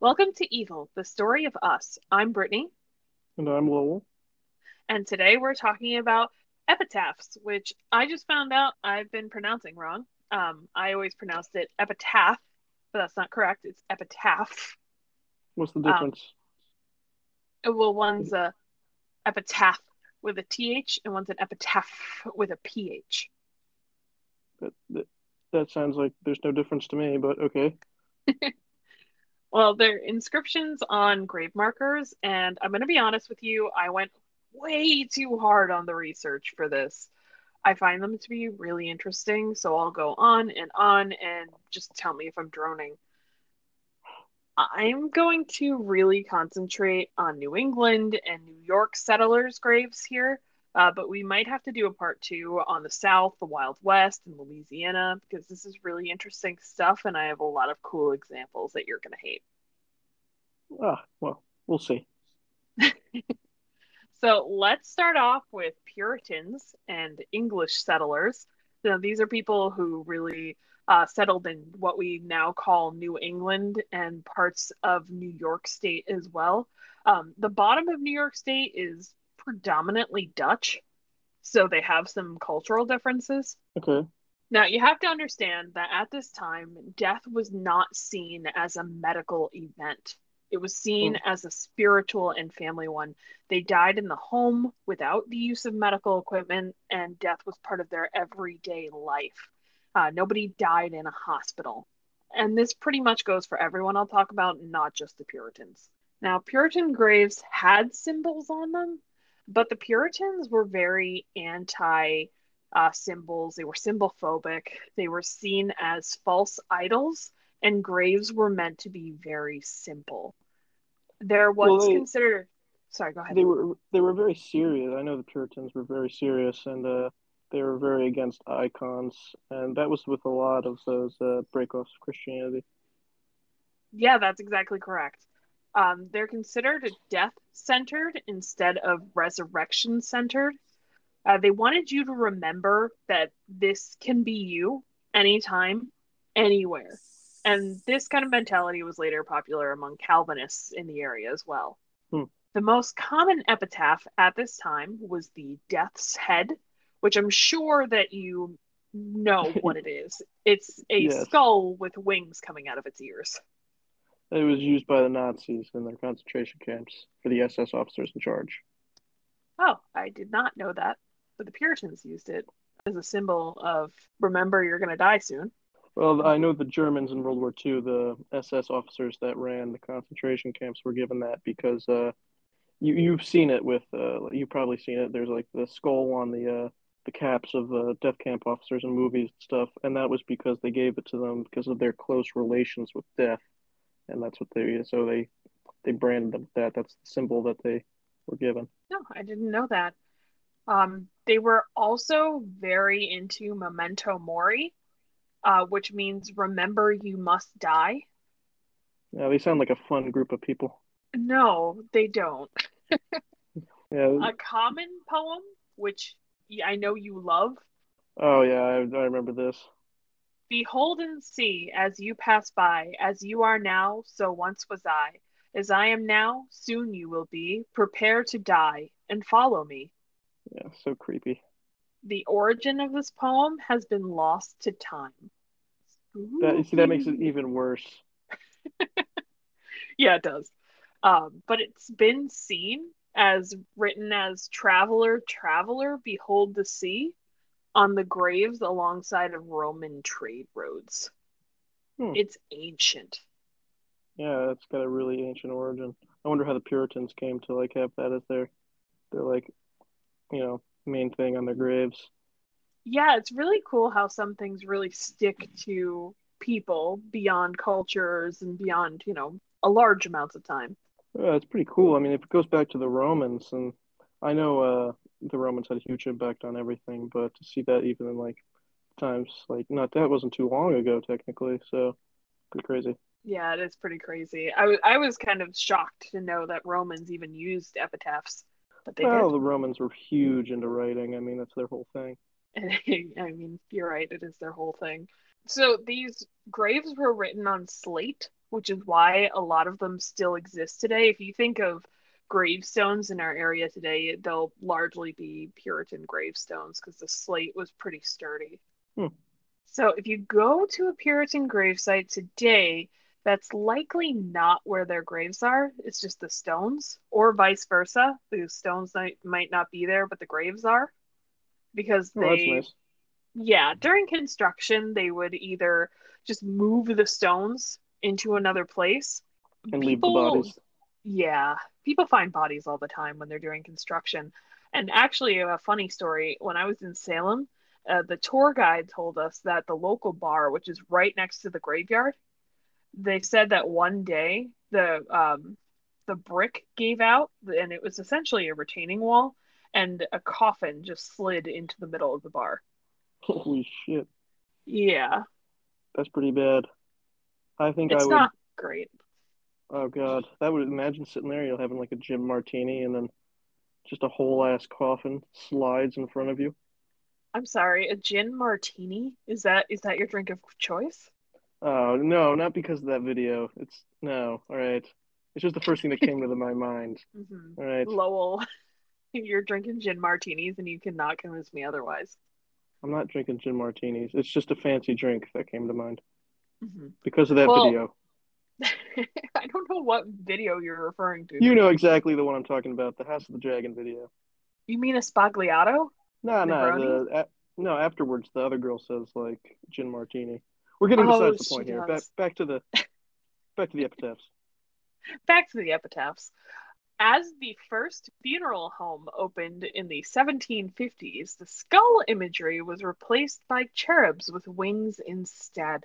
Welcome to Evil, the story of us. I'm Brittany, And I'm Lowell. and today we're talking about epitaphs, which I just found out I've been pronouncing wrong. Um, I always pronounced it epitaph, but that's not correct. It's epitaph. What's the Um, difference? Uh, Well, one's a epitaph with a th, and one's an epitaph with a ph. that, that that sounds like there's no difference to me, but okay. Well, they're inscriptions on grave markers, and I'm going to be honest with you, I went way too hard on the research for this. I find them to be really interesting, so I'll go on and on and just tell me if I'm droning. I'm going to really concentrate on New England and New York settlers' graves here, uh, but we might have to do a part two on the South, the Wild West, and Louisiana because this is really interesting stuff, and I have a lot of cool examples that you're going to hate. Ah, well, we'll see. So let's start off with Puritans and English settlers. Now, these are people who really uh, settled in what we now call New England and parts of New York State as well. Um, the bottom of New York State is predominantly Dutch, so they have some cultural differences. Okay. Now, you have to understand that at this time, death was not seen as a medical event. It was seen as a spiritual and family one. They died in the home without the use of medical equipment, and death was part of their everyday life. Uh, nobody died in a hospital. And this pretty much goes for everyone I'll talk about, not just the Puritans. Now, Puritan graves had symbols on them, but the Puritans were very anti uh, symbols. They were symbol phobic. They were seen as false idols, and graves were meant to be very simple. There was Well, they- considered. Sorry, go ahead. They were they were very serious. I know the Puritans were very serious, and uh, they were very against icons, and that was with a lot of those uh, breakoffs of Christianity. Yeah, that's exactly correct. Um, they're considered death centered instead of resurrection centered. Uh, they wanted you to remember that this can be you anytime, anywhere. And this kind of mentality was later popular among Calvinists in the area as well. Hmm. The most common epitaph at this time was the death's head, which I'm sure that you know what it is. It's a Yes. skull with wings coming out of its ears. It was used by the Nazis in their concentration camps for the SS officers in charge. Oh, I did not know that. But the Puritans used it as a symbol of remember you're going to die soon. Well, I know the Germans in World War II, the SS officers that ran the concentration camps were given that because uh, you you've seen it with uh, you've probably seen it. There's like the skull on the uh, the caps of uh, death camp officers in movies and stuff, and that was because they gave it to them because of their close relations with death, and that's what they so they they branded them that. That's the symbol that they were given. No, I didn't know that. Um, they were also very into memento mori, uh, which means remember you must die. Yeah, they sound like a fun group of people. No, they don't. Yeah. A common poem, which I know you love, Oh yeah, I, I remember this. Behold and see as you pass by, as you are now, so once was I. As I am now, soon you will be. Prepare to die and follow me. Yeah, so creepy. The origin of this poem has been lost to time. That you see, that makes it even worse. Yeah, it does. Um, but it's been seen as written as Traveler, Traveler, Behold the Sea on the graves alongside of Roman trade roads. Hmm. It's ancient. Yeah, it's got a really ancient origin. I wonder how the Puritans came to like have that as their their like you know main thing on their graves. Yeah, it's really cool how some things really stick to people beyond cultures and beyond, you know, a large amounts of time. Yeah, it's pretty cool. I mean, if it goes back to the Romans, and I know uh, the Romans had a huge impact on everything, but to see that even in like times like not that wasn't too long ago technically, so pretty crazy. Yeah, it is pretty crazy. I was I was kind of shocked to know that Romans even used epitaphs, but they well, the Romans were huge into writing. I mean, that's their whole thing. I mean, you're right, it is their whole thing. So these graves were written on slate which is why a lot of them still exist today. If you think of gravestones in our area today, they'll largely be Puritan gravestones because the slate was pretty sturdy. Hmm. So if you go to a Puritan gravesite today, that's likely not where their graves are. It's just the stones, or vice versa. The stones might, might not be there, but the graves are. Because Oh, that's they, nice. yeah, during construction, they would either just move the stones into another place. And leave the bodies. Yeah, people find bodies all the time when they're doing construction. And actually, a funny story when I was in Salem, uh, the tour guide told us that the local bar, which is right next to the graveyard, they said that one day the um, the brick gave out and it was essentially a retaining wall, and a coffin just slid into the middle of the bar. Holy shit. Yeah, That's pretty bad. I think I it's would not great. oh god. That would imagine sitting there, you're having like a gin martini and then just a whole ass coffin slides in front of you. I'm sorry, a gin martini? Is that is that your drink of choice? Oh no, not because of that video. It's no, all right. It's just the first thing that came to my mind. hmm All right. Lowell, you're drinking gin martinis and you cannot convince me otherwise. I'm not drinking gin martinis. It's just a fancy drink that came to mind hmm because of that Well- video. I don't know what video you're referring to. You know exactly the one I'm talking about, the House of the Dragon video. You mean a sbagliato? No, no, Negroni? the a, no. Afterwards, the other girl says like gin martini. We're getting Oh, besides the point here. Back, back to the, back to the epitaphs. Back to the epitaphs. As the first funeral home opened in the 1750s, the skull imagery was replaced by cherubs with wings instead.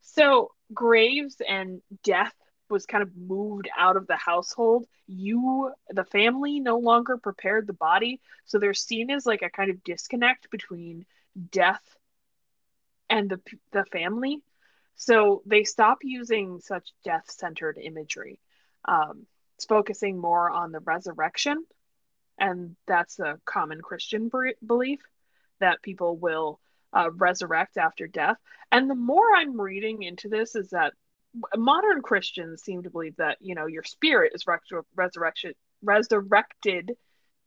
So graves and death was kind of moved out of the household. You, the family, no longer prepared the body. So they're seen as like a kind of disconnect between death and the, the family. So they stop using such death centered imagery. Um, it's focusing more on the resurrection. And that's a common Christian belief that people will uh, resurrect after death. And the more I'm reading into this, is that modern Christians seem to believe that, you know, your spirit is retro- resurrection, resurrected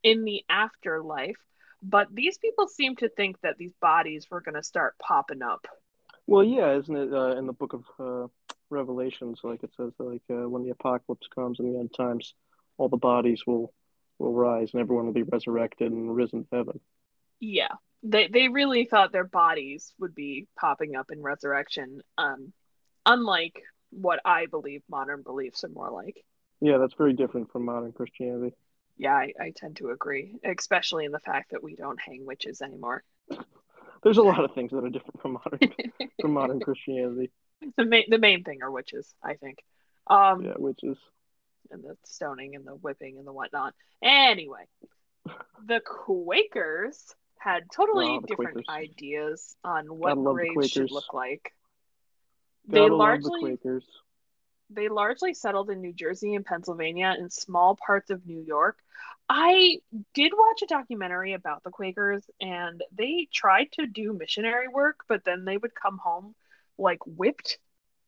in the afterlife. But these people seem to think that these bodies were going to start popping up. Well, yeah, isn't it uh, in the book of uh, Revelations? Like it says, like uh, when the apocalypse comes in the end times, all the bodies will will rise and everyone will be resurrected and risen to heaven. Yeah, they they really thought their bodies would be popping up in resurrection. Um, unlike what I believe modern beliefs are more like. Yeah, that's very different from modern Christianity. Yeah, I, I tend to agree, especially in the fact that we don't hang witches anymore. There's a lot of things that are different from modern from modern Christianity. The main the main thing are witches, I think. Um, Yeah, which is and the stoning and the whipping and the whatnot. Anyway, the Quakers had totally Oh, different Quakers. ideas on what graves should look like. gotta they largely the Quakers. They largely settled in New Jersey and Pennsylvania and small parts of New York. I did watch a documentary about the Quakers and they tried to do missionary work, but then they would come home like whipped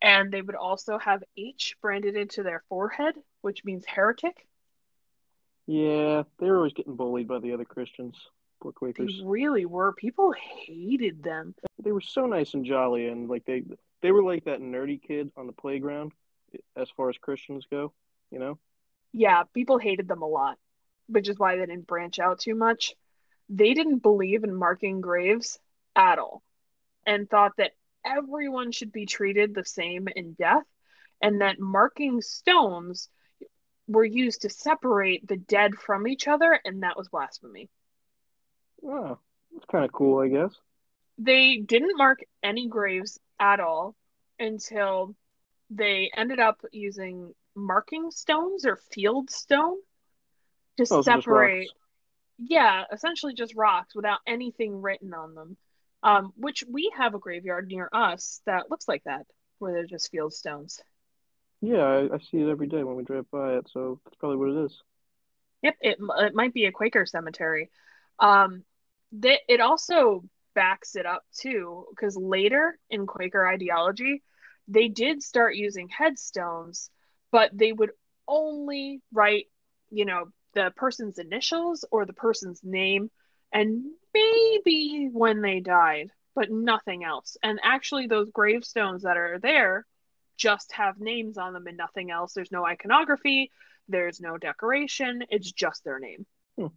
and they would also have H branded into their forehead, which means heretic. Yeah, they were always getting bullied by the other Christians. Poor Quakers. They really were. People hated them. They were so nice and jolly, and like they they were like that nerdy kid on the playground, as far as Christians go. You know. Yeah, people hated them a lot, which is why they didn't branch out too much. They didn't believe in marking graves at all and thought that everyone should be treated the same in death and that marking stones were used to separate the dead from each other, and that was blasphemy. Oh, that's kind of cool, I guess. They didn't mark any graves at all until they ended up using marking stones or field stone to Oh, separate yeah essentially just rocks without anything written on them um, which we have a graveyard near us that looks like that where they're just field stones Yeah, I, I see it every day when we drive by it, so that's probably what it is. Yep, it, it might be a Quaker cemetery. Um, that it also backs it up too, because later in Quaker ideology, they did start using headstones, but they would only write, you know, the person's initials or the person's name and maybe when they died, but nothing else. And actually, those gravestones that are there just have names on them and nothing else. There's no iconography, there's no decoration, it's just their name. Hmm.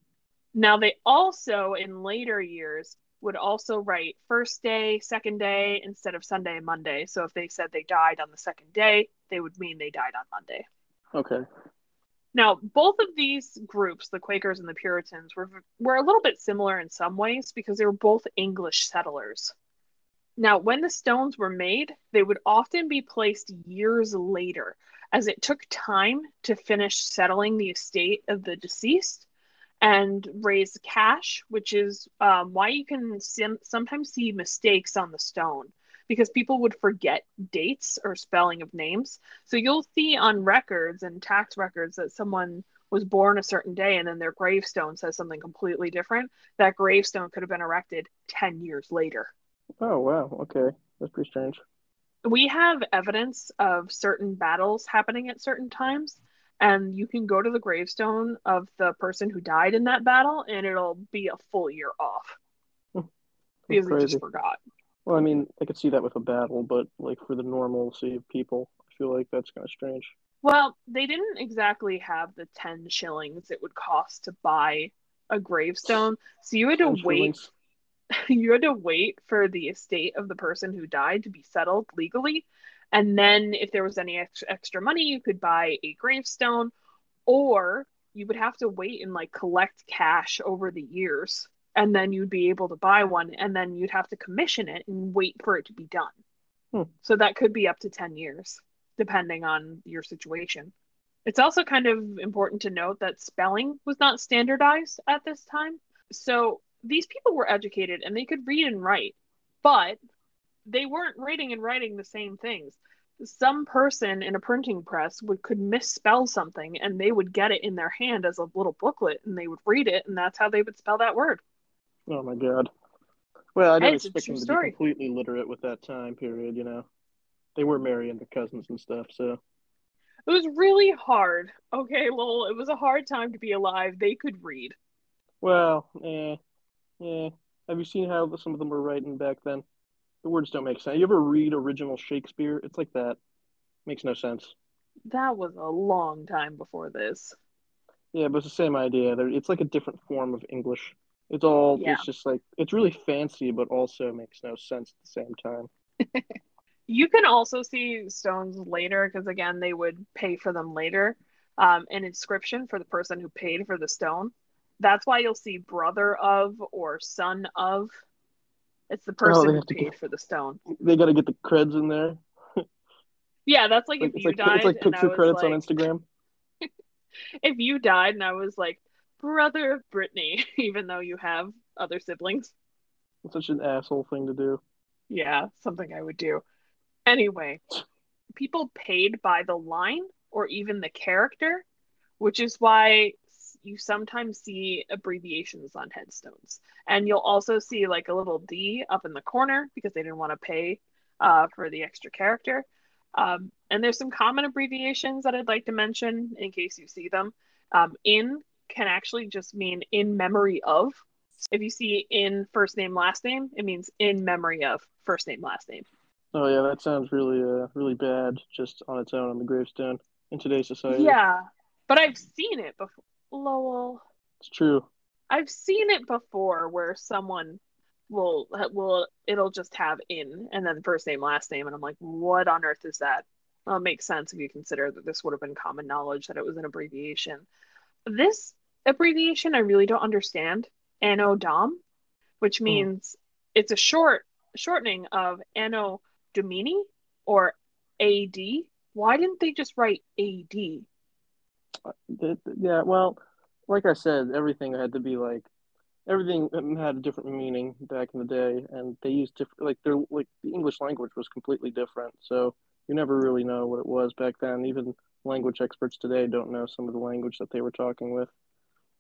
Now, they also, in later years, would also write first day, second day instead of Sunday and Monday. So if they said they died on the second day, they would mean they died on Monday. Okay. Now, both of these groups, the Quakers and the Puritans, were were a little bit similar in some ways because they were both English settlers. Now, when the stones were made, they would often be placed years later, as it took time to finish settling the estate of the deceased and raise cash, which is um, why you can sim- sometimes see mistakes on the stone because people would forget dates or spelling of names. So you'll see on records and tax records that someone was born a certain day and then their gravestone says something completely different. That gravestone could have been erected 10 years later. Oh wow. Okay, that's pretty strange. We have evidence of certain battles happening at certain times, and you can go to the gravestone of the person who died in that battle, and it'll be a full year off Hmm. because they just forgot. Well, I mean, I could see that with a battle, but like for the normalcy of people, I feel like that's kind of strange. Well, they didn't exactly have the 10 shillings it would cost to buy a gravestone. So you had to wait you had to wait for the estate of the person who died to be settled legally. And then if there was any ex- extra money, you could buy a gravestone or you would have to wait and like collect cash over the years and then you'd be able to buy one and then you'd have to commission it and wait for it to be done. Hmm. So that could be up to 10 years depending on your situation. It's also kind of important to note that spelling was not standardized at this time. So these people were educated and they could read and write, but they weren't reading and writing the same things. Some person in a printing press would could misspell something and they would get it in their hand as a little booklet and they would read it and that's how they would spell that word. Oh my god. Well, I don't It's expect them to story. be completely literate with that time period. You know, they were marrying their cousins and stuff. So It was really hard. Okay, lol, it was a hard time to be alive. They could read. well, eh, yeah. Have you seen how some of them were writing back then? The words don't make sense. You ever read original Shakespeare? It's like that. Makes no sense. That was a long time before this. Yeah, but it's the same idea. It's like a different form of English. It's all. Yeah. It's just like it's really fancy, but also makes no sense at the same time. You can also see stones later because again they would pay for them later. Um, an inscription for the person who paid for the stone. That's why you'll see brother of or son of. It's the oh, person Oh, who to paid get- for the stone. They got to get the creds in there. Yeah, that's like, Like, if you like died it's like picture credits like, on Instagram. if you died and I was like brother of Brittany, even though you have other siblings. It's such an asshole thing to do. Yeah, something I would do. Anyway, people paid by the line or even the character, which is why you sometimes see abbreviations on headstones. And you'll also see like a little D up in the corner because they didn't want to pay uh, for the extra character. Um, and there's some common abbreviations that I'd like to mention in case you see them. Um, in can actually just mean in memory of. If you see in first name, last name, it means in memory of first name, last name. Oh yeah, that sounds really uh really bad just on its own on the gravestone in today's society. Yeah, but I've seen it before. Lowell, It's true. I've seen it before where someone will will it'll just have in and then first name, last name, and I'm like, what on earth is that? Well, it makes sense if you consider that this would have been common knowledge that it was an abbreviation. This abbreviation I really don't understand. Anno Dom, which hmm. means it's a short shortening of Anno Domini or AD. Why didn't they just write AD? Yeah, well, like I said, everything had to be like everything had a different meaning back in the day, and they used different like they're like the English language was completely different, so you never really know what it was back then. Even language experts today don't know some of the language that they were talking with.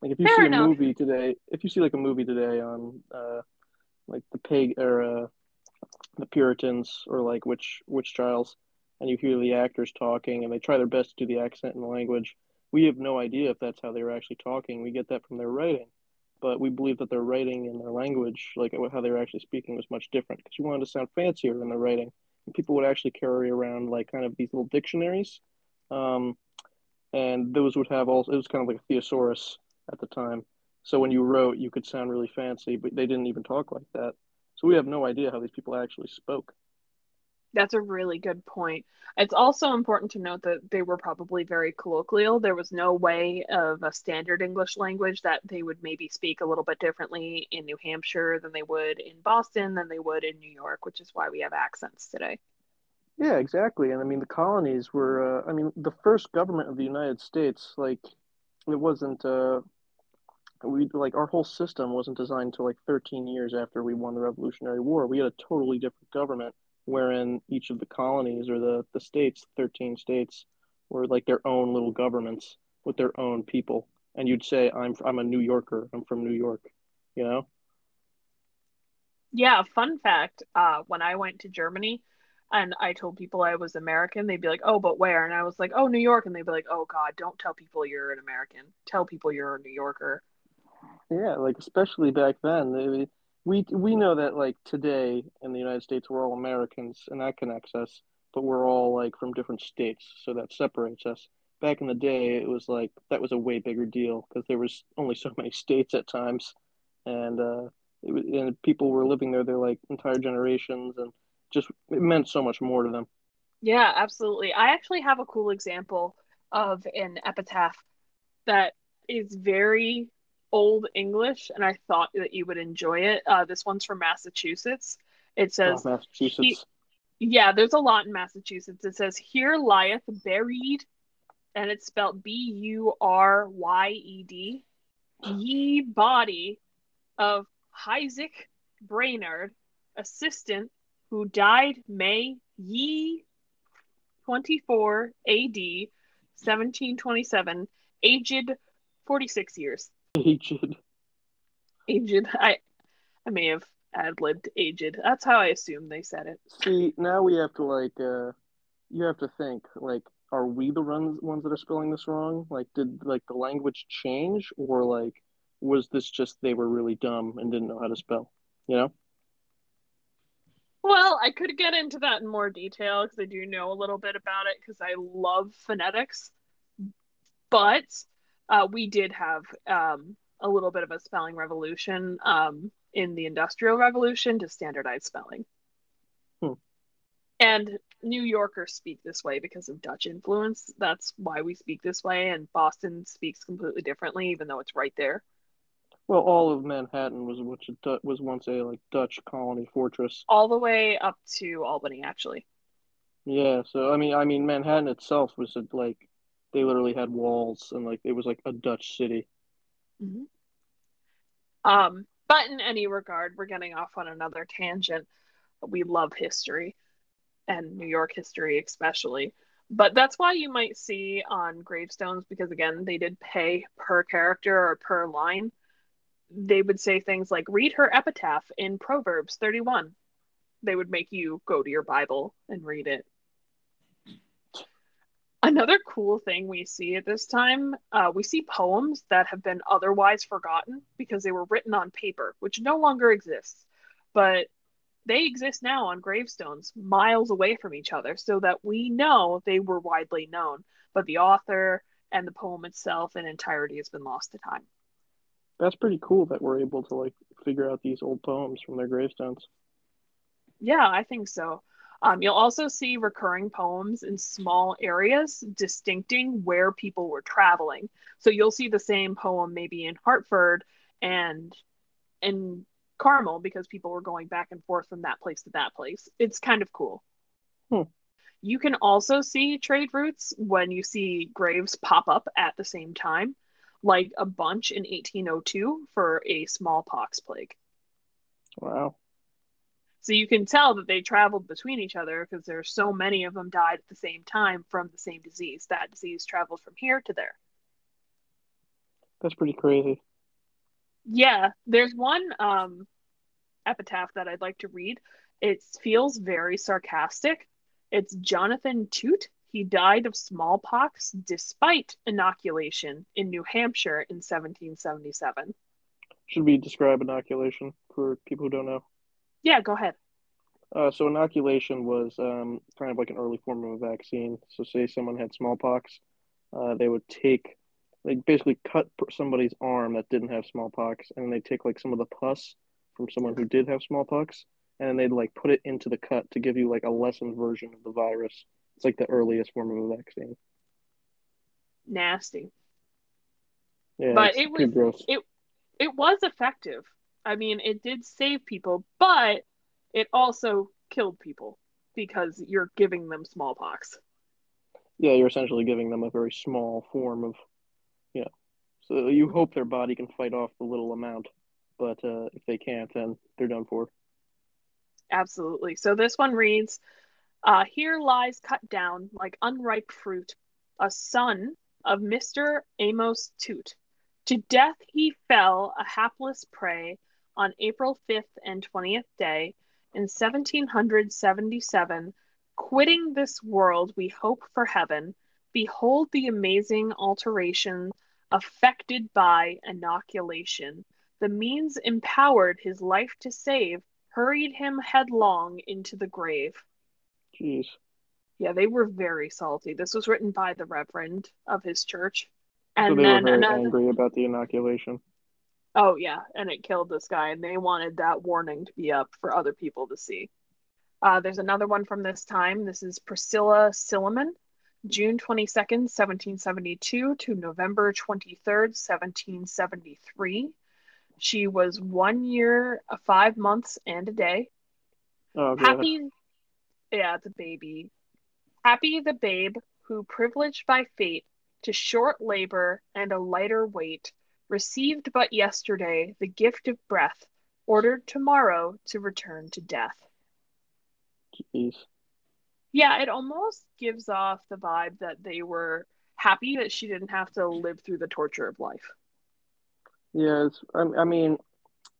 Like if you Fair see enough. a movie today, if you see like a movie today on uh like the pig or uh the Puritans or like witch witch trials, and you hear the actors talking and they try their best to do the accent and the language. We have no idea if that's how they were actually talking. We get that from their writing, but we believe that their writing and their language, like how they were actually speaking, was much different because you wanted to sound fancier in the writing. And people would actually carry around like kind of these little dictionaries, um, and those would have all. It was kind of like a thesaurus at the time. So when you wrote, you could sound really fancy, but they didn't even talk like that. So we have no idea how these people actually spoke. That's a really good point. It's also important to note that they were probably very colloquial. There was no way of a standard English language that they would maybe speak a little bit differently in New Hampshire than they would in Boston than they would in New York, which is why we have accents today. Yeah, exactly. And I mean, the colonies were, uh, I mean, the first government of the United States, like, it wasn't, uh, we like our whole system wasn't designed until like 13 years after we won the Revolutionary War. We had a totally different government wherein each of the colonies or the, the states, 13 states, were like their own little governments with their own people. And you'd say, I'm, I'm a New Yorker, I'm from New York, you know? Yeah, fun fact uh, when I went to Germany and I told people I was American, they'd be like, oh, but where? And I was like, oh, New York. And they'd be like, oh, God, don't tell people you're an American. Tell people you're a New Yorker. Yeah, like especially back then, they, we we know that like today in the United States we're all Americans and that connects us, but we're all like from different states, so that separates us. Back in the day, it was like that was a way bigger deal because there was only so many states at times, and uh, it and people were living there their like entire generations, and just it meant so much more to them. Yeah, absolutely. I actually have a cool example of an epitaph that is very old English, and I thought that you would enjoy it. Uh, this one's from Massachusetts. It says, oh, Massachusetts. He, yeah, there's a lot in Massachusetts. It says, Here lieth buried, and it's spelled B U R Y E D, ye body of Isaac Brainerd, assistant, who died May ye 24 AD 1727, aged 46 years. Aged. Aged. I I may have ad libbed aged. That's how I assume they said it. See, now we have to like uh you have to think, like, are we the ones ones that are spelling this wrong? Like did like the language change or like was this just they were really dumb and didn't know how to spell? You know? Well, I could get into that in more detail because I do know a little bit about it because I love phonetics. But uh, we did have um, a little bit of a spelling revolution um, in the Industrial Revolution to standardize spelling. Hmm. And New Yorkers speak this way because of Dutch influence. That's why we speak this way, and Boston speaks completely differently, even though it's right there. Well, all of Manhattan was which was once a like Dutch colony fortress. All the way up to Albany, actually. Yeah, so I mean, I mean, Manhattan itself was a, like they literally had walls and like it was like a Dutch city. Mm-hmm. Um, but in any regard, we're getting off on another tangent. We love history and New York history, especially. But that's why you might see on gravestones, because again, they did pay per character or per line. They would say things like, read her epitaph in Proverbs 31. They would make you go to your Bible and read it. Another cool thing we see at this time, uh, we see poems that have been otherwise forgotten because they were written on paper, which no longer exists. But they exist now on gravestones miles away from each other so that we know they were widely known. But the author and the poem itself in entirety has been lost to time. That's pretty cool that we're able to like figure out these old poems from their gravestones. Yeah, I think so. Um, you'll also see recurring poems in small areas, distincting where people were traveling. So you'll see the same poem maybe in Hartford and in Carmel because people were going back and forth from that place to that place. It's kind of cool. Hmm. You can also see trade routes when you see graves pop up at the same time, like a bunch in 1802 for a smallpox plague. Wow. So you can tell that they traveled between each other because there's so many of them died at the same time from the same disease. That disease traveled from here to there. That's pretty crazy. Yeah, there's one um, epitaph that I'd like to read. It feels very sarcastic, It's Jonathan Tute. He died of smallpox despite inoculation in New Hampshire in 1777. Should we describe inoculation for people who don't know? Yeah, go ahead. Uh, so inoculation was um, kind of like an early form of a vaccine. So say someone had smallpox, uh, they would take, they basically cut somebody's arm that didn't have smallpox, and they take like some of the pus from someone who did have smallpox, and they'd like put it into the cut to give you like a lessened version of the virus. It's like the earliest form of a vaccine. Nasty. Yeah, but it was gross. it it was effective. I mean, it did save people, but it also killed people because you're giving them smallpox. Yeah, you're essentially giving them a very small form of, you know, so you hope their body can fight off the little amount, but uh, if they can't, then they're done for. Absolutely. So this one reads uh, Here lies cut down like unripe fruit, a son of Mr. Amos Tute. To death he fell, a hapless prey, on April 5th and 20th day, in 1777. Quitting this world, we hope for heaven. Behold the amazing alteration effected by inoculation. The means empowered his life to save, hurried him headlong into the grave. Jeez. Yeah, they were very salty. This was written by the reverend of his church. So And they were very another angry about the inoculation. Oh yeah, and it killed this guy, and they wanted that warning to be up for other people to see. Uh, there's another one from this time. This is Priscilla Silliman, June 22nd, 1772 to November 23rd, 1773. She was one year, uh, five months, and a day. Oh, God. Happy, yeah, it's a baby. Happy the babe who, privileged by fate to short labor and a lighter weight, received but yesterday the gift of breath, ordered tomorrow to return to death. Jeez. Yeah, it almost gives off the vibe that they were happy that she didn't have to live through the torture of life. Yeah, it's, I, I mean,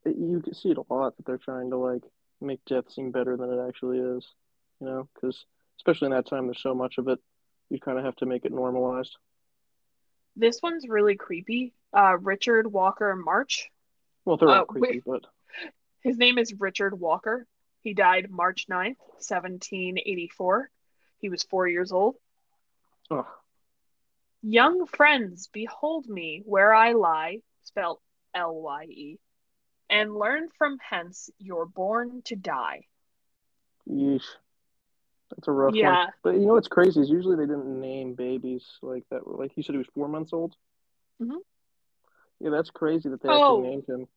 you can see it a lot that they're trying to like make death seem better than it actually is, you know, because especially in that time, there's so much of it. You kind of have to make it normalized. This one's really creepy. Uh, Richard Walker March. Well, they're all Uh, creepy, but His name is Richard Walker. He died March 9th, 1784. He was four years old. oh, Young friends, behold me where I lie, spelled L Y E, and learn from hence you're born to die. yeesh. That's a rough Yeah. one. But you know what's crazy is usually they didn't name babies like that. Like you said, he was four months old. Mhm. Yeah, that's crazy that they Oh. actually named him.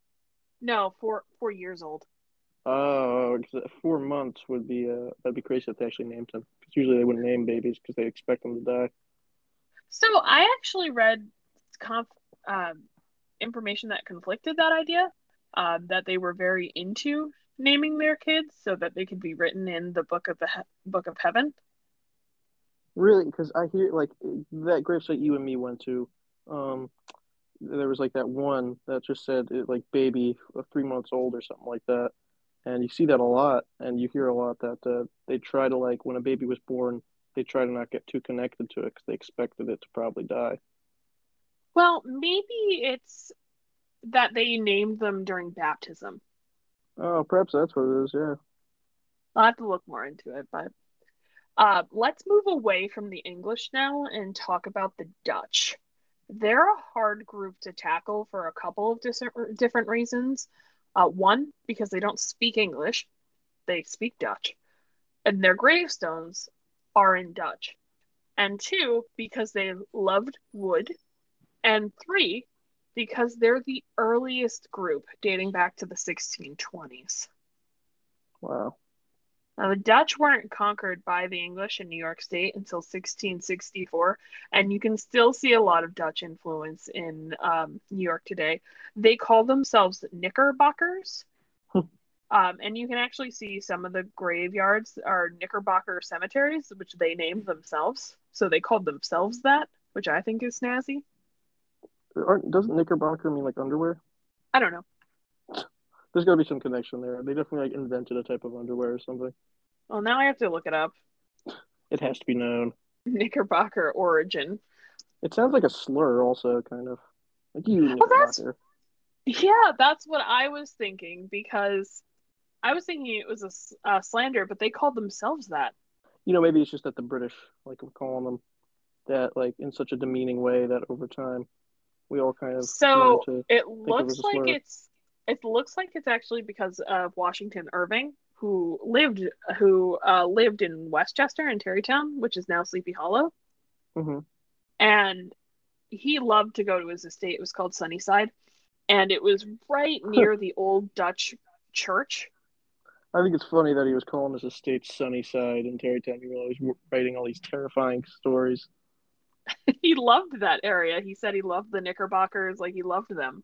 No, four four years old. Oh, four months would be uh that'd be crazy if they actually named him. Because usually they wouldn't name babies because they expect them to die. So I actually read conf- um, information that conflicted that idea. Um, that they were very into naming their kids so that they could be written in the book of the he- book of heaven. Really, because I hear like that gravesite you and me went to. Um, there was like that one that just said it, like baby, three months old or something like that, and you see that a lot, and you hear a lot that uh, they try to like when a baby was born, they try to not get too connected to it because they expected it to probably die. Well, maybe it's that they named them during baptism. Oh, perhaps that's what it is. Yeah. I'll have to look more into it, but uh, let's move away from the English now and talk about the Dutch. They're a hard group to tackle for a couple of dis- different reasons. Uh, one, because they don't speak English, they speak Dutch, and their gravestones are in Dutch. And two, because they loved wood. And three, because they're the earliest group dating back to the 1620s. Wow. Now, the Dutch weren't conquered by the English in New York State until 1664, and you can still see a lot of Dutch influence in um, New York today. They call themselves Knickerbockers, um, and you can actually see some of the graveyards are Knickerbocker cemeteries, which they named themselves. So they called themselves that, which I think is snazzy. Aren't, doesn't Knickerbocker mean like underwear? I don't know. There's got to be some connection there. They definitely like invented a type of underwear or something. Well, now I have to look it up. It has to be known. Knickerbocker origin. It sounds like a slur, also, kind of. Like you, Well, that's- Yeah, that's what I was thinking because I was thinking it was a slander, but they called themselves that. You know, maybe it's just that the British like we're calling them that, like in such a demeaning way that over time we all kind of So it it looks a like it's it looks like it's actually because of Washington Irving, who lived who uh, lived in Westchester and Tarrytown, which is now Sleepy Hollow, Mhm. and he loved to go to his estate. It was called Sunnyside, and it was right near the old Dutch church. I think it's funny that he was calling his estate Sunnyside in Tarrytown. He was always writing all these terrifying stories. he loved that area. He said he loved the Knickerbockers, like he loved them.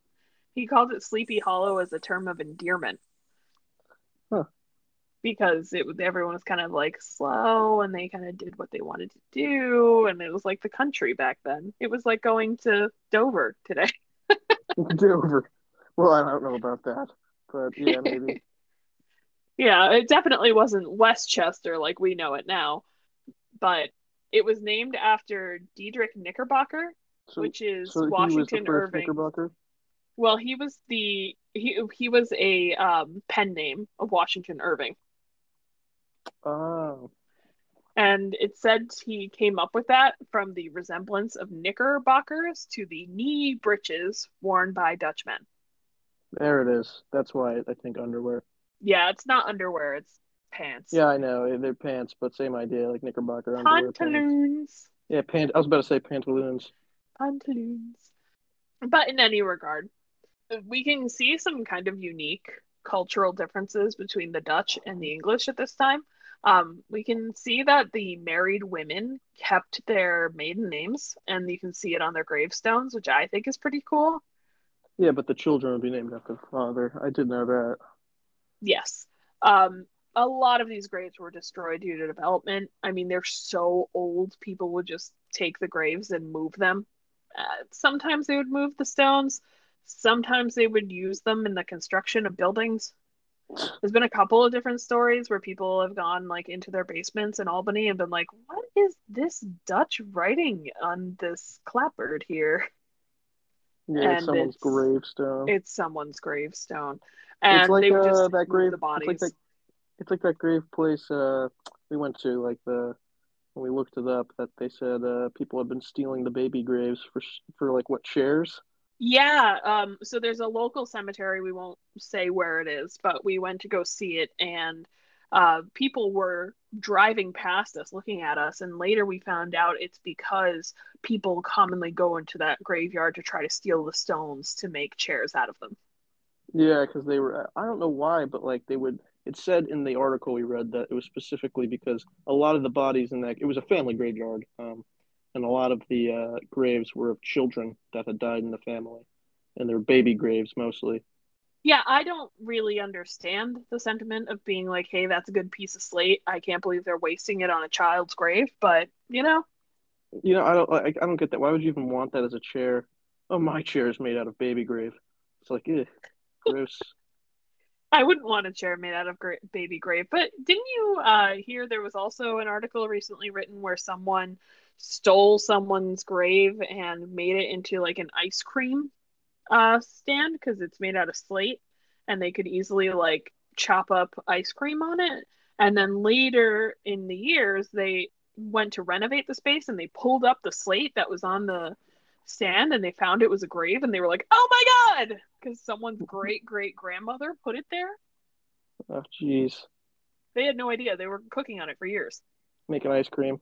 He called it Sleepy Hollow as a term of endearment. Huh. Because it everyone was kind of like slow and they kind of did what they wanted to do and it was like the country back then. It was like going to Dover today. Dover. Well, I don't know about that, but yeah, maybe. Yeah, it definitely wasn't Westchester like we know it now, but it was named after Diedrich Knickerbocker, So, which is so Washington Irving. Well, he was the he he was a um, pen name of Washington Irving, Oh, and it said he came up with that from the resemblance of knickerbockers to the knee breeches worn by Dutchmen. there it is. That's why I think underwear. Yeah, it's not underwear; it's pants. Yeah, I know they're pants, but same idea, like Knickerbocker underwear. Pants. pantaloons, Yeah, pant. I was about to say pantaloons. pantaloons. But in any regard, we can see some kind of unique cultural differences between the Dutch and the English at this time. Um, we can see that the married women kept their maiden names, and you can see it on their gravestones, which I think is pretty cool. Yeah, but the children would be named after the father. I did know that. Yes. Um, a lot of these graves were destroyed due to development. I mean, they're so old, people would just take the graves and move them. Uh, sometimes they would move the stones, sometimes they would use them in the construction of buildings. There's been a couple of different stories where people have gone like into their basements in Albany and been like, "What is this Dutch writing on this clapboard here?" Yeah, And someone's it's- gravestone. It's someone's gravestone, and it's like they would uh, just that move grave. the It's bodies. like that. It's like that grave place uh, we went to. Like the when we looked it up, that they said uh, people have been stealing the baby graves for for like what shares. Yeah, um, so there's a local cemetery. We won't say where it is, but we went to go see it, and uh, people were driving past us, looking at us, and later we found out it's because people commonly go into that graveyard to try to steal the stones to make chairs out of them. Yeah, because they were. I don't know why, but like they would. It said in the article we read that it was specifically because a lot of the bodies in that it was a family graveyard, um, and a lot of the uh, graves were of children that had died in the family, and they were baby graves mostly. Yeah, I don't really understand the sentiment of being like, hey, that's a good piece of slate. I can't believe they're wasting it on a child's grave, but you know, You know, I don't. I, I don't get that. Why would you even want that as a chair? Oh, my chair is made out of baby grave. It's like, ugh, gross. I wouldn't want a chair made out of gra- baby grave. But didn't you uh, hear there was also an article recently written where someone stole someone's grave and made it into like an ice cream uh, stand because it's made out of slate and they could easily like chop up ice cream on it. And then later in the years, they went to renovate the space and they pulled up the slate that was on the stand and they found it was a grave and they were like, oh my God! Because someone's great great grandmother put it there. Oh, jeez. They had no idea. They were cooking on it for years. Making ice cream.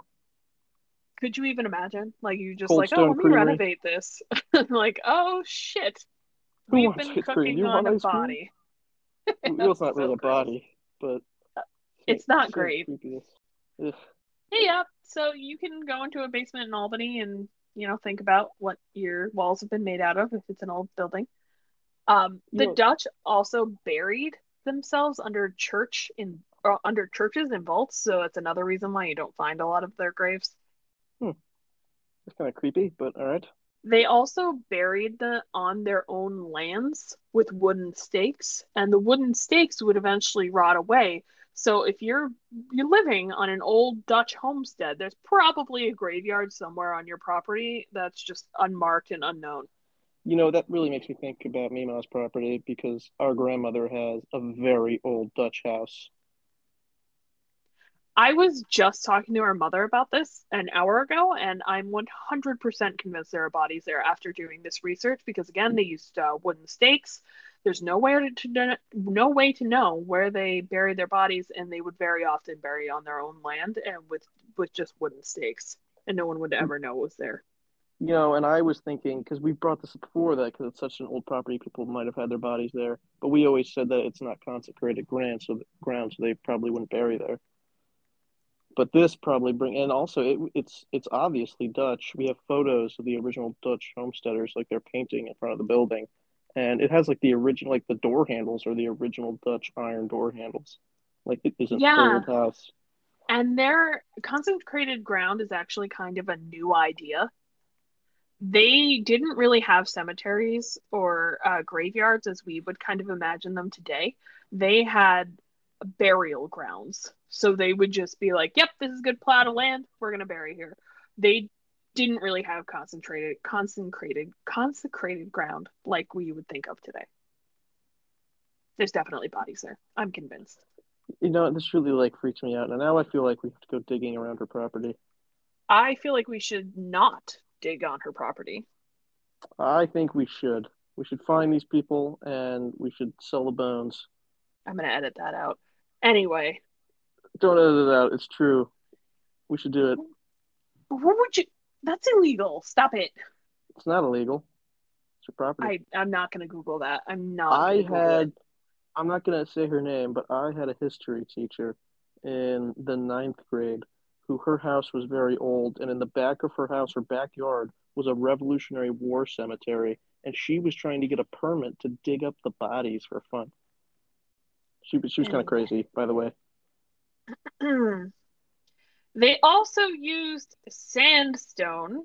Could you even imagine? Like you just Cold like, oh, let me Creamery. renovate this. like, oh shit. Who We've wants been ice cream? cooking You on want a body. Well, it's not So really a body, but uh, It's not so great. Hey, yeah. So you can go into a basement in Albany and you know think about what your walls have been made out of if it's an old building. Um, the Dutch also buried themselves under church in or under churches and vaults, so it's another reason why you don't find a lot of their graves. hmm. It's kind of creepy, but all right. They also buried them on their own lands with wooden stakes, and the wooden stakes would eventually rot away. So if you're you're living on an old Dutch homestead, there's probably a graveyard somewhere on your property that's just unmarked and unknown. You know, that really makes me think about Mima's property because our grandmother has a very old Dutch house. I was just talking to our mother about this an hour ago, and I'm 100% convinced there are bodies there after doing this research because, again, they used uh, wooden stakes. There's no way to, no way to know where they buried their bodies, and they would very often bury on their own land and with with just wooden stakes, and no one would ever know it was there. You know, and I was thinking because we brought this up before that because it's such an old property, people might have had their bodies there. But we always said that it's not consecrated ground, so ground, so they probably wouldn't bury there. But this probably bring, and also it, it's it's obviously Dutch. We have photos of the original Dutch homesteaders, like they're painting in front of the building, and it has like the original like the door handles are the original Dutch iron door handles. Like it is an yeah. old house. And their consecrated ground is actually kind of a new idea. They didn't really have cemeteries or uh, graveyards as we would kind of imagine them today. They had burial grounds. So they would just be like, yep, this is good plot of land. We're going to bury here. They didn't really have concentrated consecrated consecrated ground like we would think of today. There's definitely bodies there. I'm convinced. You know, this really like freaks me out. And now I feel like we have to go digging around her property. I feel like we should not dig on her property. I think we should. We should find these people and we should sell the bones. I'm gonna edit that out. Anyway. Don't edit it out. It's true. We should do it. What would you that's illegal. Stop it. It's not illegal. It's your property. I, I'm not going to Google that. I'm not. I had, I'm not going to say her name, but I had a history teacher in the ninth grade who her house was very old. And in the back of her house, her backyard, was a Revolutionary War cemetery. And she was trying to get a permit to dig up the bodies for fun. She, she was kind of crazy, by the way. They also used sandstone.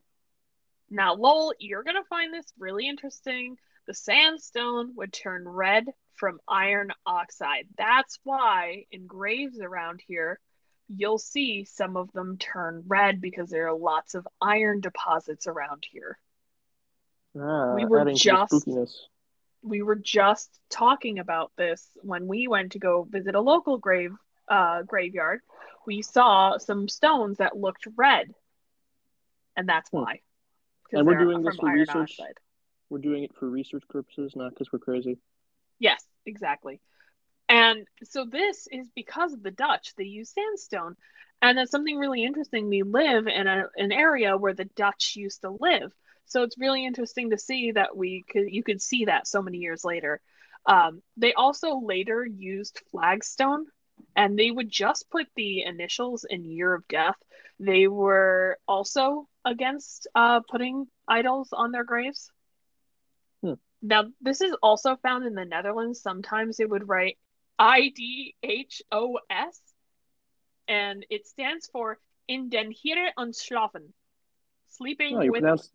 Now, Lowell, you're going to find this really interesting. The sandstone would turn red from iron oxide. That's why in graves around here, you'll see some of them turn red because there are lots of iron deposits around here. Ah, we were just we were just talking about this when we went to go visit a local grave uh, graveyard we saw some stones that looked red, and that's hmm. why. And we're doing this for research. Oxide. We're doing it for research purposes, not because we're crazy. Yes, exactly. And so this is because of the Dutch. They use sandstone, and that's something really interesting. We live in a, an area where the Dutch used to live, so it's really interesting to see that we could you could see that so many years later. Um, they also later used flagstone and they would just put the initials in year of death. They were also against uh, putting idols on their graves. Hmm. Now, this is also found in the Netherlands. Sometimes they would write I D H O S, and it stands for In den Here ontslapen. Sleeping oh, you with. Pronounced,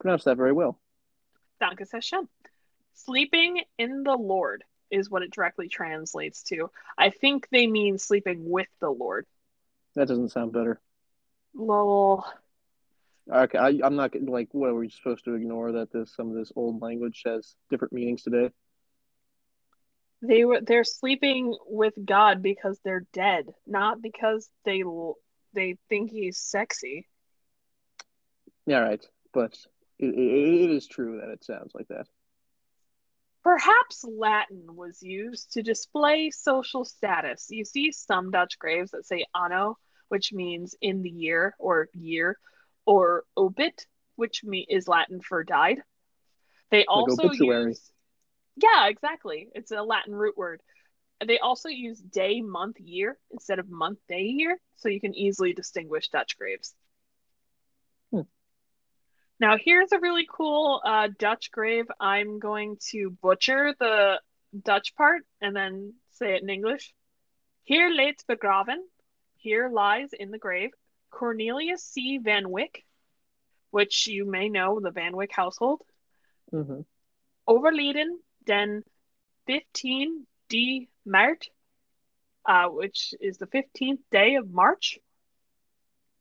pronounced that very well. Danke Sleeping in the Lord is what it directly translates to. I think they mean sleeping with the Lord. That doesn't sound better. Lol. Okay, I, am not like. What are we supposed to ignore that this some of this old language has different meanings today? They were they're sleeping with God because they're dead, not because they they think he's sexy. Yeah, right. But it, it, it is true that it sounds like that. Perhaps Latin was used to display social status. You see some Dutch graves that say anno, which means in the year or year, or obit, which is Latin for died. They also like use Yeah, exactly. It's a Latin root word. They also use day, month, year instead of month, day, year, so you can easily distinguish Dutch graves. Now, here's a really cool uh, Dutch grave. I'm going to butcher the Dutch part and then say it in English. Here lays begraven, here lies in the grave, Cornelius C. Van Wyck, which you may know, the Van Wyck household. Mm-hmm. Overleden den 15 D Maart uh, which is the 15th day of March.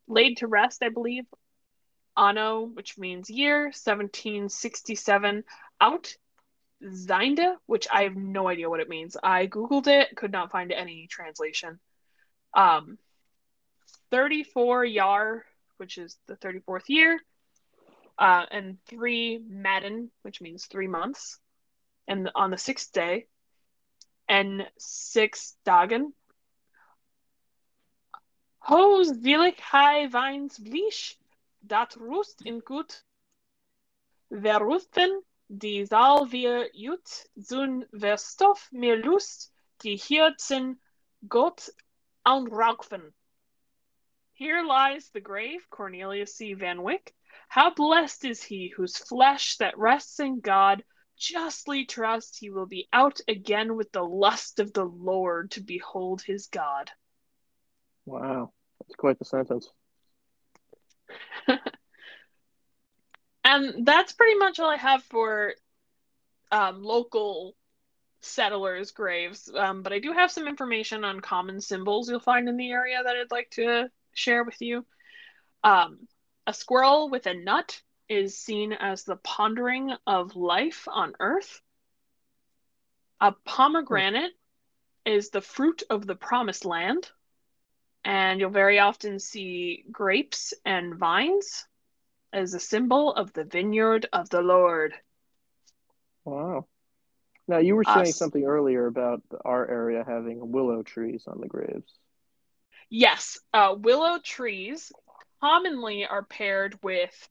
Laid to rest, I believe, Anno, which means year, 1767, out Zinde, which I have no idea what it means. I Googled it, could not find any translation. Um, 34 Yar, which is the 34th year, uh, and three Madden, which means three months. And on the sixth day, and six Dagen. Hos willig hij vines vlies, dat rust in gut verrusten, die zal wir jut zun verstof meer lust, die hirtzen got aanraukven. Here lies the grave, Cornelius C. Van Wyck. How blessed is he whose flesh that rests in God justly trusts he will be out again with the lust of the Lord to behold his God. Wow, that's quite the sentence. and that's pretty much all I have for um, local settlers' graves. Um, but I do have some information on common symbols you'll find in the area that I'd like to share with you. Um, a squirrel with a nut is seen as the pondering of life on earth. A pomegranate is the fruit of the promised land. And you'll very often see grapes and vines as a symbol of the vineyard of the Lord. Wow. Now, you were saying something earlier about our area having willow trees on the graves. Yes, uh, willow trees commonly are paired with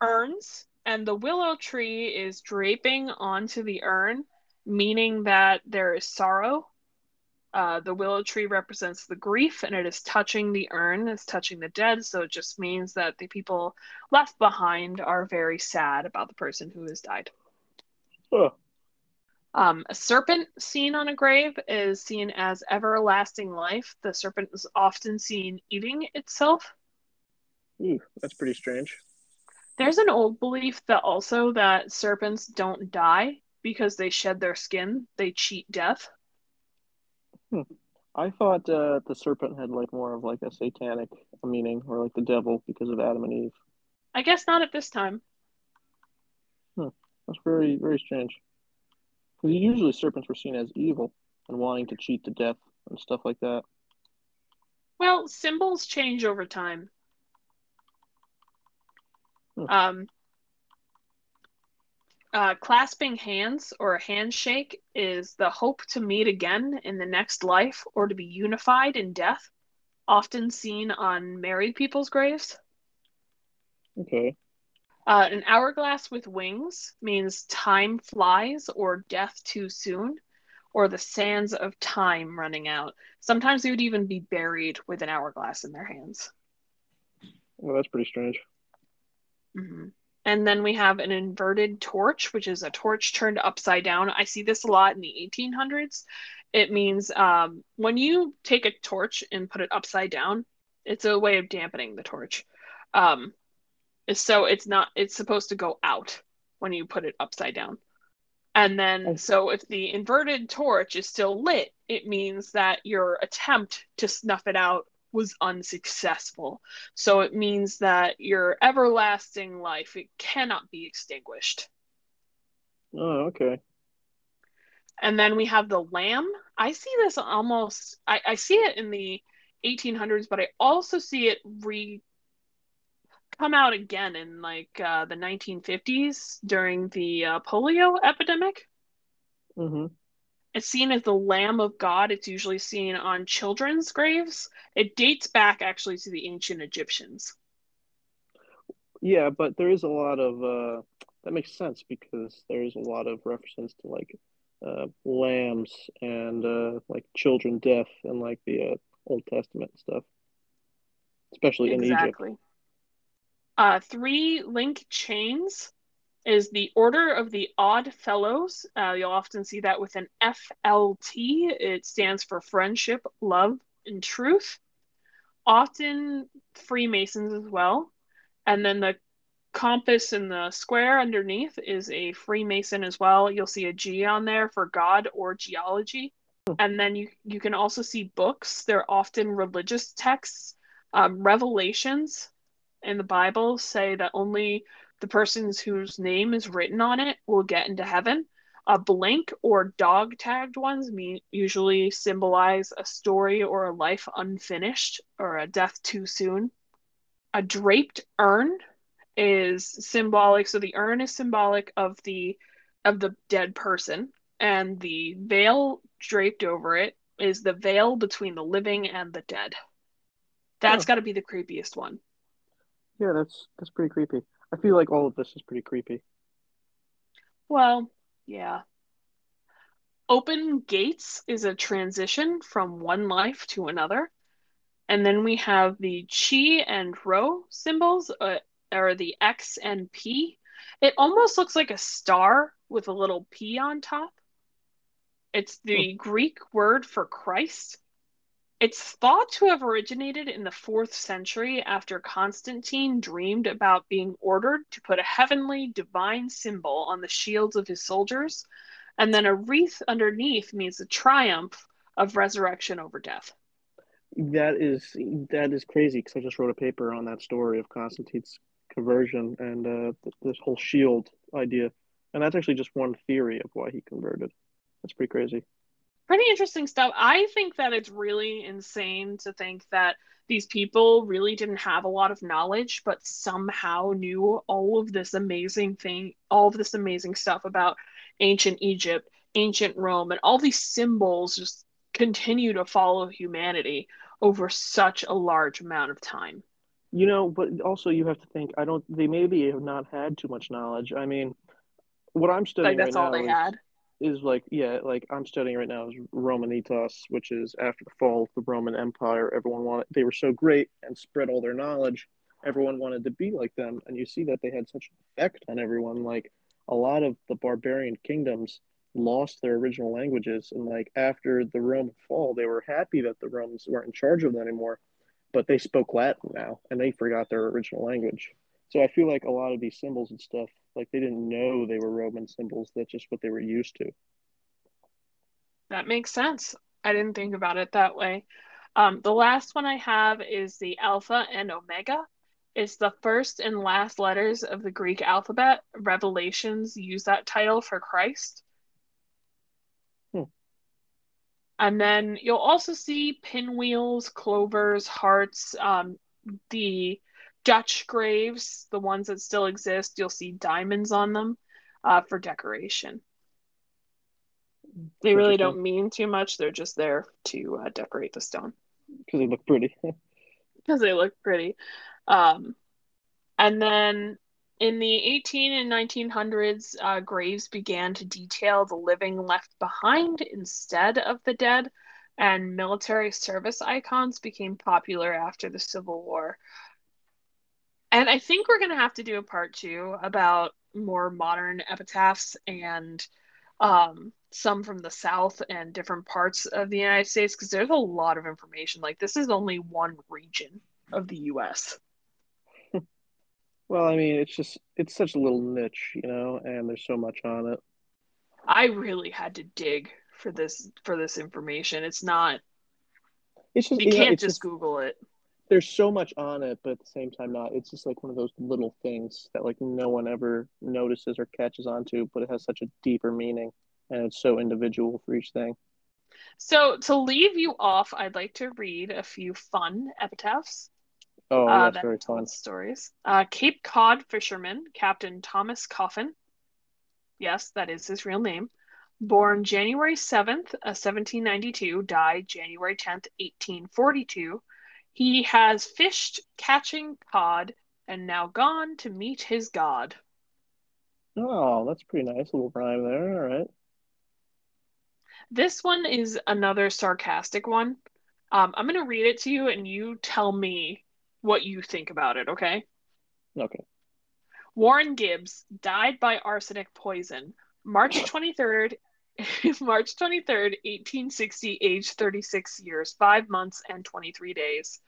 urns, and the willow tree is draping onto the urn, meaning that there is sorrow. Uh, the willow tree represents the grief, and it is touching the urn, it's touching the dead. So it just means that the people left behind are very sad about the person who has died. Oh, Um, a serpent seen on a grave is seen as everlasting life. The serpent is often seen eating itself. ooh, that's pretty strange. There's an old belief that also that serpents don't die because they shed their skin. They cheat death. I thought uh, the serpent had like more of like a satanic meaning, or like the devil because of Adam and Eve. I guess not at this time. That's very, very strange. Because usually serpents were seen as evil and wanting to cheat to death and stuff like that. Well, symbols change over time. Hmm. Um, uh, clasping hands or a handshake is the hope to meet again in the next life or to be unified in death, often seen on married people's graves. Okay. Uh, an hourglass with wings means time flies or death too soon, or the sands of time running out. Sometimes they would even be buried with an hourglass in their hands. Well, that's pretty strange. hmm And then we have an inverted torch, which is a torch turned upside down. I see this a lot in the 1800s. It means um, when you take a torch and put it upside down, it's a way of dampening the torch. Um, so it's not, it's supposed to go out when you put it upside down. And then, so if the inverted torch is still lit, it means that your attempt to snuff it out was unsuccessful. So it means that your everlasting life it cannot be extinguished. Oh, okay. And then we have the lamb. I see this almost I, I see it in the 1800s, but I also see it re come out again in like uh, the 1950s during the uh, polio epidemic. Mm-hmm. It's seen as the Lamb of God. It's usually seen on children's graves. It dates back actually to the ancient Egyptians. Yeah, but there is a lot of uh, that makes sense because there's a lot of references to like uh, lambs and uh, like children death and like the uh, Old Testament stuff, especially in Egypt. Exactly. Uh, three link chains is the Order of the Odd Fellows. Uh, you'll often see that with an FLT. It stands for Friendship, Love, and Truth. Often Freemasons as well. And then the compass in the square underneath is a Freemason as well. You'll see a G on there for God or geology. And then you you can also see books. They're often religious texts. Um, revelations in the Bible say that only the persons whose name is written on it will get into heaven. A blank or dog tagged ones mean usually symbolize a story or a life unfinished or a death too soon. A draped urn is symbolic. So the urn is symbolic of the of the dead person, and the veil draped over it is the veil between the living and the dead. That's oh. got to be the creepiest one. Yeah, that's that's pretty creepy. I feel like all of this is pretty creepy. Well, yeah. Open gates is a transition from one life to another. And then we have the chi and rho symbols, uh, or the X and P. It almost looks like a star with a little P on top. It's the hmm. Greek word for Christ. It's thought to have originated in the fourth century after Constantine dreamed about being ordered to put a heavenly divine symbol on the shields of his soldiers, and then a wreath underneath means the triumph of resurrection over death. That is that is crazy because I just wrote a paper on that story of Constantine's conversion and uh, this whole shield idea, and that's actually just one theory of why he converted. That's pretty crazy pretty interesting stuff. I think that it's really insane to think that these people really didn't have a lot of knowledge, but somehow knew all of this amazing thing, all of this amazing stuff about ancient Egypt, ancient Rome, and all these symbols just continue to follow humanity over such a large amount of time. You know, but also you have to think. I don't. They maybe have not had too much knowledge. I mean, what I'm studying like that's right all they is, had is like yeah, like I'm studying right now is Romanitas, which is after the fall of the Roman Empire. Everyone wanted they were so great and spread all their knowledge. Everyone wanted to be like them, and you see that they had such an effect on everyone. Like a lot of the barbarian kingdoms lost their original languages, and like after the Roman fall, they were happy that the Romans weren't in charge of them anymore, but they spoke Latin now, and they forgot their original language. So I feel like a lot of these symbols and stuff like they didn't know they were Roman symbols. That's just what they were used to. That makes sense. I didn't think about it that way. Um, the last one I have is the Alpha and Omega. It's the first and last letters of the Greek alphabet. Revelations use that title for Christ. Hmm. And then you'll also see pinwheels, clovers, hearts. Um, the Dutch graves, the ones that still exist, you'll see diamonds on them uh, for decoration. They really don't mean too much. They're just there to uh, decorate the stone. Because they look pretty. Because they look pretty. Um, and then in the 18 and 1900s, uh, graves began to detail the living left behind instead of the dead, and military service icons became popular after the Civil War. And I think we're going to have to do a part two about more modern epitaphs and um, some from the South and different parts of the United States because there's a lot of information. Like, this is only one region of the US. well, I mean, it's just, it's such a little niche, you know, and there's so much on it. I really had to dig for this for this information. It's not it's just, you, you can't just, just Google it there's so much on it, but at the same time, not. It's just like one of those little things that like no one ever notices or catches onto, but it has such a deeper meaning, and it's so individual for each thing. So to leave you off, I'd like to read a few fun epitaphs. Oh, uh, that's very fun stories. Uh, Cape Cod fisherman Captain Thomas Coffin. Yes, that is his real name. Born January 7th, uh, 1792, died January 10th, 1842 he has fished, catching cod, and now gone to meet his God. Oh, that's pretty nice little rhyme there. All right. This one is another sarcastic one. Um, I'm going to read it to you, and you tell me what you think about it, okay? Okay. Warren Gibbs died by arsenic poison March 23rd, March 23rd, 1860, age 36 years, 5 months, and 23 days.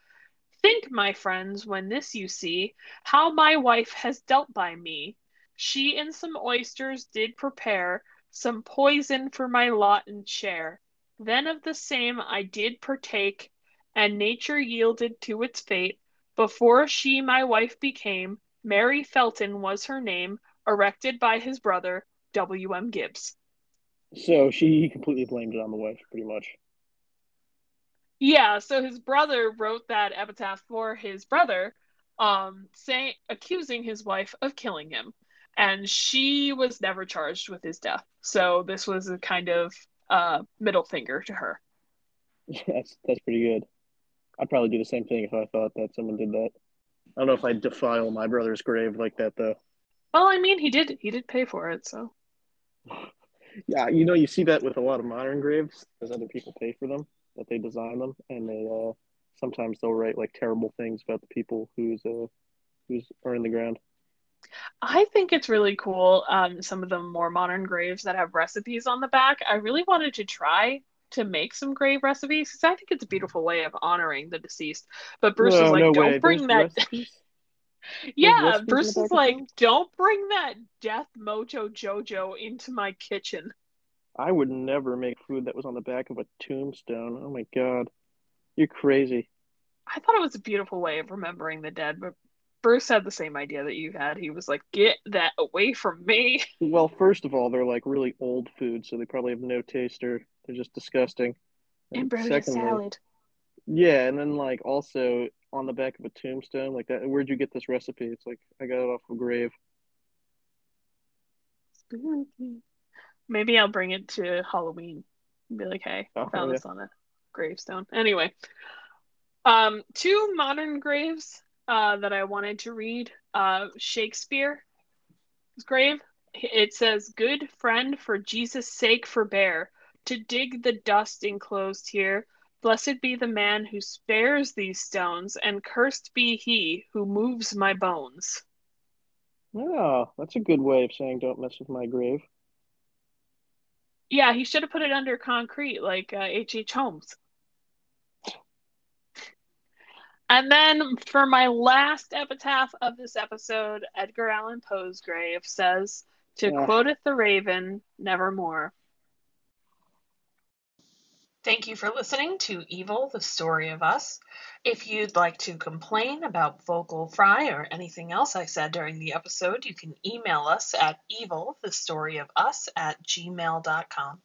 Think, my friends, when this you see, how my wife has dealt by me. She and some oysters did prepare some poison for my lot and share. Then of the same I did partake, and nature yielded to its fate. Before she my wife became, Mary Felton was her name, erected by his brother, W. M. Gibbs. So she completely blamed it on the wife, pretty much. Yeah, so his brother wrote that epitaph for his brother, um, saying accusing his wife of killing him, and she was never charged with his death. So this was a kind of uh, middle finger to her. that's that's pretty good. I'd probably do the same thing if I thought that someone did that. I don't know if I'd defile my brother's grave like that though. Well, I mean, he did he did pay for it, so. Yeah, you know, you see that with a lot of modern graves, because other people pay for them, that they design them, and they uh, sometimes they'll write like terrible things about the people who's uh, who's are in the ground. I think it's really cool. Um, some of the more modern graves that have recipes on the back. I really wanted to try to make some grave recipes because I think it's a beautiful way of honoring the deceased. But Bruce No, is like, no don't way. bring There's that. recipes? yeah, recipes in Bruce is like, things? don't bring that death mojo jojo into my kitchen. I would never make food that was on the back of a tombstone. Oh my god, you're crazy. I thought it was a beautiful way of remembering the dead, but Bruce had the same idea that you had. He was like, get that away from me. Well, first of all, they're like really old food, so they probably have no taste or they're just disgusting. And Bruce secondly, salad. yeah, and then like also on the back of a tombstone, like that. Where'd you get this recipe? It's like I got it off a grave. Spooky. Maybe I'll bring it to Halloween and be like, hey, I Oh, found yeah. this on a gravestone. Anyway, um, two modern graves uh, that I wanted to read. Uh, Shakespeare's grave. It says, Good friend, for Jesus' sake forbear to dig the dust enclosed here. Blessed be the man who spares these stones, and cursed be he who moves my bones. Oh, that's a good way of saying don't mess with my grave. Yeah, he should have put it under concrete like uh, H.H. H. Holmes. And then for my last epitaph of this episode, Edgar Allan Poe's grave says, To Ah. quoteth the raven, nevermore. Thank you for listening to Evil, the Story of Us. If you'd like to complain about Vocal Fry or anything else I said during the episode, you can email us at evil, the story of us at gmail.com.